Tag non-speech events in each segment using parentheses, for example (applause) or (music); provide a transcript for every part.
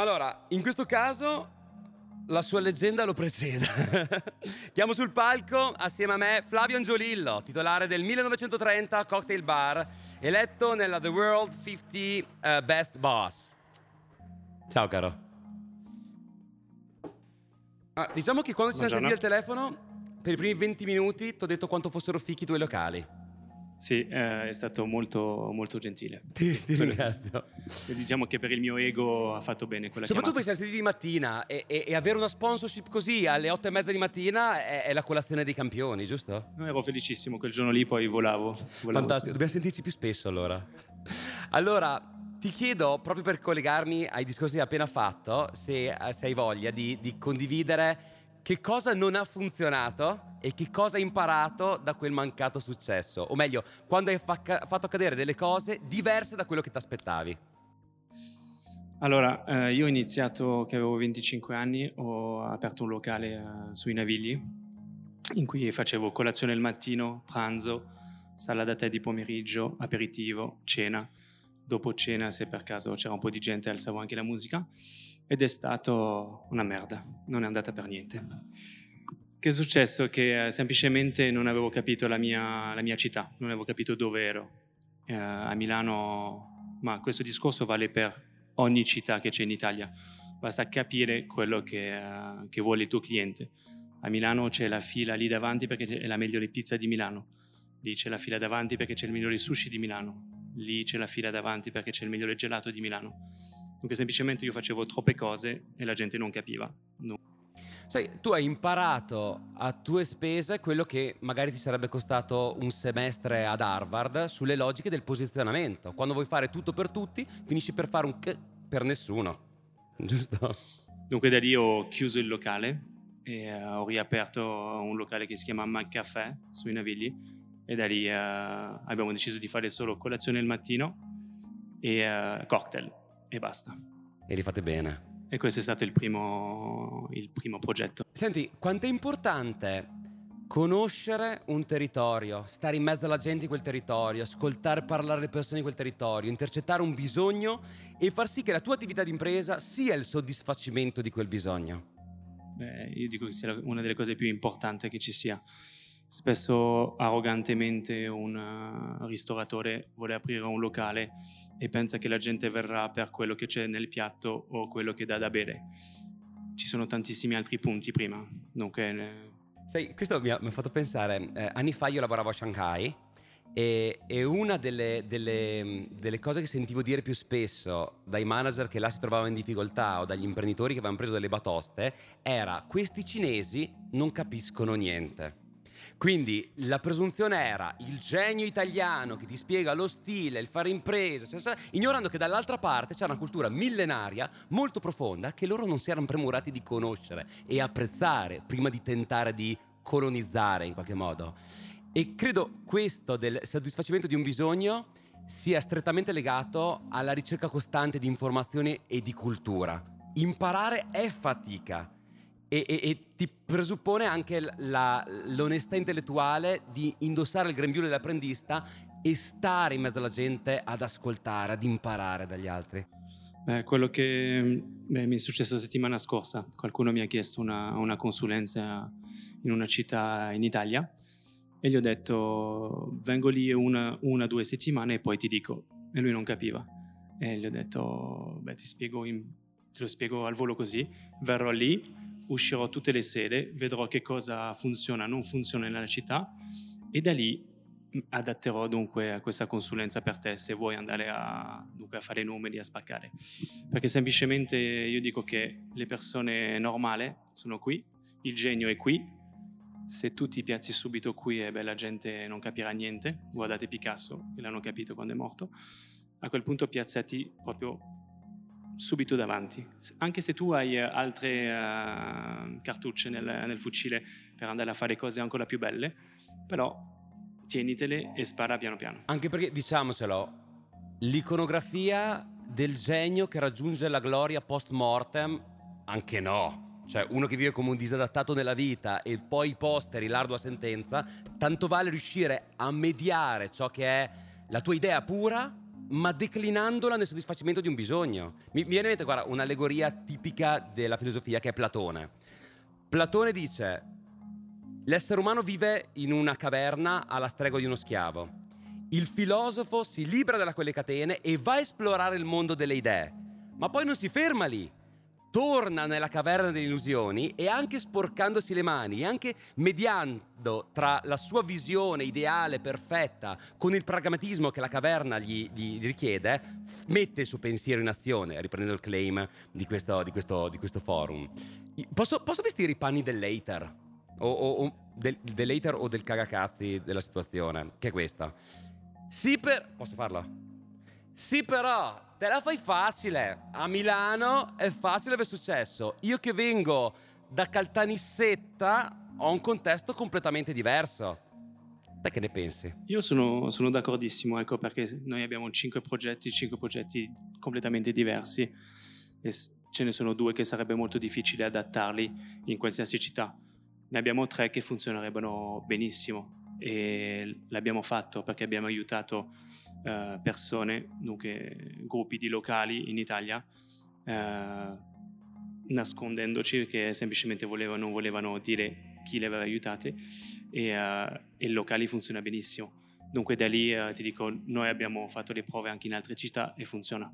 Allora, in questo caso la sua leggenda lo precede. (laughs) Chiamo sul palco assieme a me Flavio Angiolillo, titolare del 1930 Cocktail Bar, eletto nella The World 50 uh, Best Boss. Ciao caro. Ah, diciamo che quando ci siamo sentiti al telefono, per i primi 20 minuti ti ho detto quanto fossero fichi i tuoi locali. Sì, eh, è stato molto, molto gentile. (laughs) Ti, ti ringrazio. Diciamo che per il mio ego ha fatto bene quella Soprattutto chiamata. perché siamo sentiti di mattina e, e, e, avere una sponsorship così alle otto e mezza di mattina è, è la colazione dei campioni, giusto? No, ero felicissimo quel giorno lì, poi volavo. volavo Fantastico, dobbiamo sentirci più spesso allora. (laughs) Allora, ti chiedo, proprio per collegarmi ai discorsi che hai appena fatto, se, se hai voglia di, di condividere che cosa non ha funzionato e che cosa hai imparato da quel mancato successo? O meglio, quando hai fa- fatto accadere delle cose diverse da quello che ti aspettavi? Allora, eh, io ho iniziato che avevo 25 anni, ho aperto un locale eh, sui Navigli in cui facevo colazione il mattino, pranzo, sala da tè di pomeriggio, aperitivo, cena. Dopo cena, se per caso c'era un po' di gente, alzavo anche la musica ed è stato una merda, non è andata per niente. Che è successo? Che eh, semplicemente non avevo capito la mia, la mia, città, non avevo capito dove ero. Eh, a Milano, ma questo discorso vale per ogni città che c'è in Italia, basta capire quello che, uh, che vuole il tuo cliente. A Milano c'è la fila lì davanti perché è la migliore pizza di Milano, lì c'è la fila davanti perché c'è il migliore sushi di Milano, lì c'è la fila davanti perché c'è il migliore gelato di Milano Dunque semplicemente io facevo troppe cose e la gente non capiva. No. Sai, tu hai imparato a tue spese quello che magari ti sarebbe costato un semestre ad Harvard sulle logiche del posizionamento. Quando vuoi fare tutto per tutti, finisci per fare un c per nessuno. Giusto? Dunque da lì ho chiuso il locale e uh, ho riaperto un locale che si chiama McCaffè sui Navigli e da lì uh, abbiamo deciso di fare solo colazione il mattino e uh, cocktail e basta. E li fate bene. E questo è stato il primo, il primo progetto. Senti, quanto è importante conoscere un territorio, stare in mezzo alla gente di quel territorio, ascoltare parlare le persone di quel territorio, intercettare un bisogno e far sì che la tua attività di impresa sia il soddisfacimento di quel bisogno. Beh, io dico che sia una delle cose più importanti che ci sia. Spesso arrogantemente un uh, ristoratore vuole aprire un locale e pensa che la gente verrà per quello che c'è nel piatto o quello che dà da bere. Ci sono tantissimi altri punti prima. Dunque, eh... Sai, questo mi ha, mi ha, fatto pensare, eh, anni fa io lavoravo a Shanghai e, e una delle, delle, delle, cose che sentivo dire più spesso dai manager che là si trovavano in difficoltà o dagli imprenditori che avevano preso delle batoste era questi cinesi non capiscono niente. Quindi la presunzione era il genio italiano che ti spiega lo stile, il fare impresa, cioè, cioè, ignorando che dall'altra parte c'è una cultura millenaria molto profonda che loro non si erano premurati di conoscere e apprezzare prima di tentare di colonizzare in qualche modo. E credo questo del soddisfacimento di un bisogno sia strettamente legato alla ricerca costante di informazioni e di cultura. Imparare è fatica e, e, e, ti presuppone anche la, l'onestà intellettuale di indossare il grembiule dell'apprendista e stare in mezzo alla gente ad ascoltare, ad imparare dagli altri. Beh, quello che beh, mi è successo la settimana scorsa, qualcuno mi ha chiesto una, una consulenza in una città in Italia e gli ho detto vengo lì una o due settimane e poi ti dico. E lui non capiva. E gli ho detto beh ti spiego in, te lo spiego al volo così. Verrò lì uscirò tutte le sere, vedrò che cosa funziona, non funziona nella città e da lì adatterò dunque a questa consulenza per te se vuoi andare a, dunque, a fare numeri, a spaccare. Perché semplicemente io dico che le persone normali sono qui, il genio è qui, se tu ti piazzi subito qui e beh, la gente non capirà niente, guardate Picasso che l'hanno capito quando è morto, a quel punto piazzati proprio subito davanti. Anche se tu hai eh, altre uh, cartucce nel, nel, fucile per andare a fare cose ancora più belle, però tienitele e spara piano piano. Anche perché, diciamocelo, l'iconografia del genio che raggiunge la gloria post mortem, anche no. Cioè, uno che vive come un disadattato nella vita e poi posteri l'ardua sentenza, tanto vale riuscire a mediare ciò che è la tua idea pura ma declinandola nel soddisfacimento di un bisogno. Mi, viene in mente, guarda, un'allegoria tipica della filosofia che è Platone. Platone dice, l'essere umano vive in una caverna alla stregua di uno schiavo. Il filosofo si libera da quelle catene e va a esplorare il mondo delle idee, ma poi non si ferma lì torna nella caverna delle illusioni e anche sporcandosi le mani, anche mediando tra la sua visione ideale, perfetta, con il pragmatismo che la caverna gli, gli richiede, mette il suo pensiero in azione, riprendendo il claim di questo, di questo, di questo forum. Posso, posso, vestire i panni dell'hater? O, o, o del, dell'hater o del cagacazzi della situazione, che è questa. Sì per... Posso farlo? Sì però te la fai facile. A Milano è facile aver successo. Io che vengo da Caltanissetta ho un contesto completamente diverso. Te che ne pensi? Io sono, sono d'accordissimo, ecco, perché noi abbiamo cinque progetti, cinque progetti completamente diversi e ce ne sono due che sarebbe molto difficile adattarli in qualsiasi città. Ne abbiamo tre che funzionerebbero benissimo e l'abbiamo fatto perché abbiamo aiutato eh, persone, dunque gruppi di locali in Italia, eh, nascondendoci che semplicemente volevano, non volevano dire chi le aveva aiutate e, uh, e il locale funziona benissimo. Dunque da lì uh, ti dico, noi abbiamo fatto le prove anche in altre città e funziona.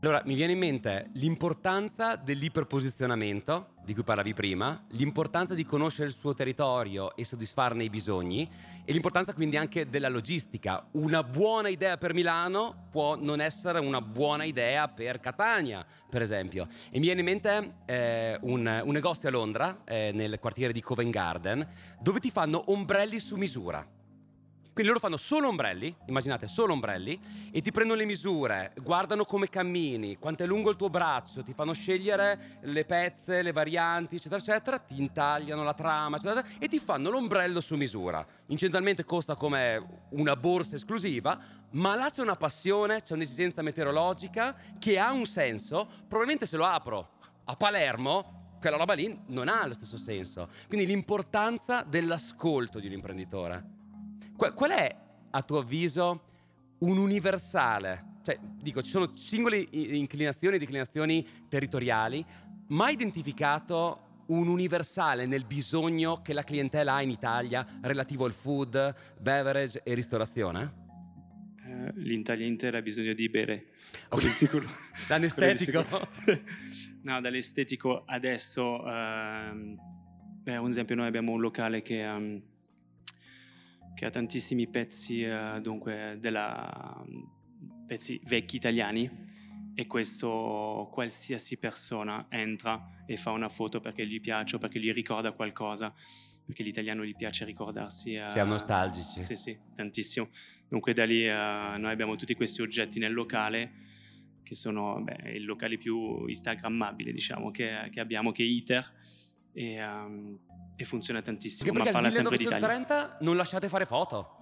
Allora, mi viene in mente l'importanza dell'iperposizionamento, di cui parlavi prima, l'importanza di conoscere il suo territorio e soddisfarne i bisogni, e l'importanza quindi anche della logistica. Una buona idea per Milano può non essere una buona idea per Catania, per esempio. E mi viene in mente eh, un, un, negozio a Londra, eh, nel quartiere di Covent Garden, dove ti fanno ombrelli su misura. Quindi loro fanno solo ombrelli, immaginate solo ombrelli, e ti prendono le misure, guardano come cammini, quanto è lungo il tuo braccio, ti fanno scegliere le pezze, le varianti, eccetera, eccetera, ti intagliano la trama, eccetera, eccetera, e ti fanno l'ombrello su misura. Incidentalmente costa come una borsa esclusiva, ma là c'è una passione, c'è un'esigenza meteorologica che ha un senso. Probabilmente se lo apro a Palermo, quella roba lì non ha lo stesso senso. Quindi l'importanza dell'ascolto di un imprenditore. Qual, qual è, a tuo avviso, un universale? Cioè, dico, ci sono singole inclinazioni e declinazioni territoriali, ma identificato un universale nel bisogno che la clientela ha in Italia relativo al food, beverage e ristorazione? Uh, L'Italia intera ha bisogno di bere. Okay. Sicuro. (laughs) L'anestetico? no, dall'estetico adesso, uh, beh, un esempio, noi abbiamo un locale che... Um, che ha tantissimi pezzi, eh, dunque, della, pezzi vecchi italiani e questo qualsiasi persona entra e fa una foto perché gli piace o perché gli ricorda qualcosa, perché l'italiano gli piace ricordarsi. Eh, Siamo nostalgici. Sì, sì, tantissimo. Dunque da lì eh, noi abbiamo tutti questi oggetti nel locale che sono beh, i locali più instagrammabili diciamo che, che abbiamo, che è ITER e, um, e funziona tantissimo. Perché ma parla sempre di Italia. non lasciate fare foto.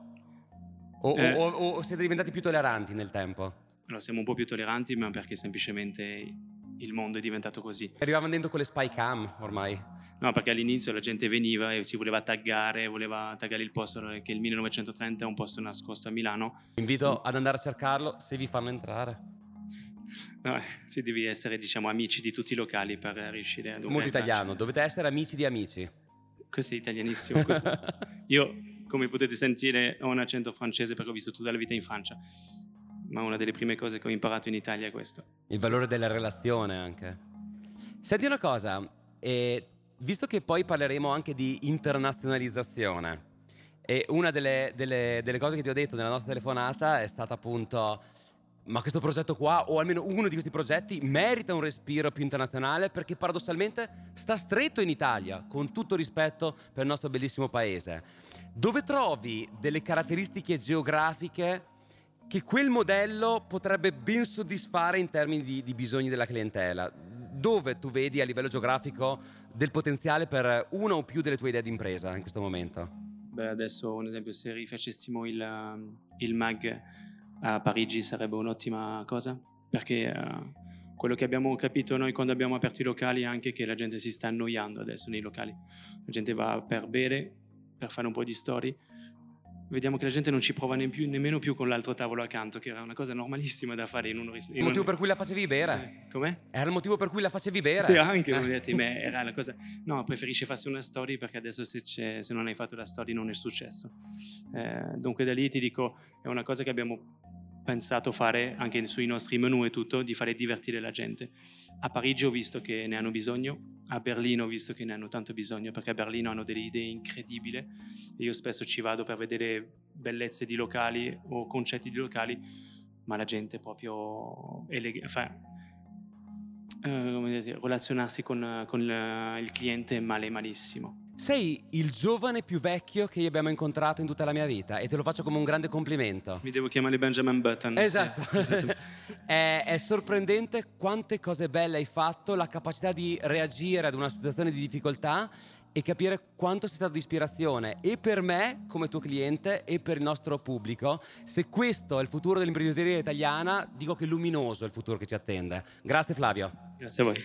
O, eh, o, o, siete diventati più tolleranti nel tempo? Allora, siamo un po' più tolleranti, ma perché semplicemente il mondo è diventato così. Arrivavano dentro con le spy cam ormai? No, perché all'inizio la gente veniva e si voleva taggare, voleva taggare il posto che il 1930 è un posto nascosto a Milano. Invito ad andare a cercarlo se vi fanno entrare. No, (laughs) si devi essere, diciamo, amici di tutti i locali per riuscire a... Molto italiano, dovete essere amici di amici questo è italianissimo. (laughs) Questo. Io, come potete sentire, ho un accento francese perché ho vissuto tutta la vita in Francia. Ma una delle prime cose che ho imparato in Italia è questo. Il valore della relazione anche. Senti una cosa, eh, visto che poi parleremo anche di internazionalizzazione, e una delle, delle, delle cose che ti ho detto nella nostra telefonata è stata appunto ma questo progetto qua, o almeno uno di questi progetti, merita un respiro più internazionale perché paradossalmente sta stretto in Italia, con tutto rispetto per il nostro bellissimo paese. Dove trovi delle caratteristiche geografiche che quel modello potrebbe ben soddisfare in termini di, di bisogni della clientela? Dove tu vedi a livello geografico del potenziale per una o più delle tue idee di impresa in questo momento? Beh, adesso un esempio, se rifacessimo il, il MAG a Parigi sarebbe un'ottima cosa, perché uh, quello che abbiamo capito noi quando abbiamo aperto i locali è anche che la gente si sta annoiando adesso nei locali. La gente va per bere, per fare un po' di storie vediamo che la gente non ci prova ne più, nemmeno più con l'altro tavolo accanto, che era una cosa normalissima da fare in un ristorante. Il motivo per cui la facevi bere? Eh, com'è? Era il motivo per cui la facevi bere? Sì, anche, Eh. detto, me era la cosa... No, preferisce farsi una story perché adesso se, se non hai fatto la story non è successo. Eh, dunque da lì ti dico, è una cosa che abbiamo pensato fare anche sui nostri menu e tutto, di fare divertire la gente. A Parigi ho visto che ne hanno bisogno, a Berlino ho visto che ne hanno tanto bisogno, perché a Berlino hanno delle idee incredibili. Io spesso ci vado per vedere bellezze di locali o concetti di locali, ma la gente proprio eleg- fa- eh, relazionarsi con, con il, cliente male malissimo. Sei il giovane più vecchio che io abbiamo incontrato in tutta la mia vita e te lo faccio come un grande complimento. Mi devo chiamare Benjamin Button. Esatto. Sì, esatto. (laughs) è, è sorprendente quante cose belle hai fatto, la capacità di reagire ad una situazione di difficoltà e capire quanto sei stato di ispirazione e per me come tuo cliente e per il nostro pubblico. Se questo è il futuro dell'imprenditoria italiana, dico che luminoso è il futuro che ci attende. Grazie Flavio. Grazie a voi.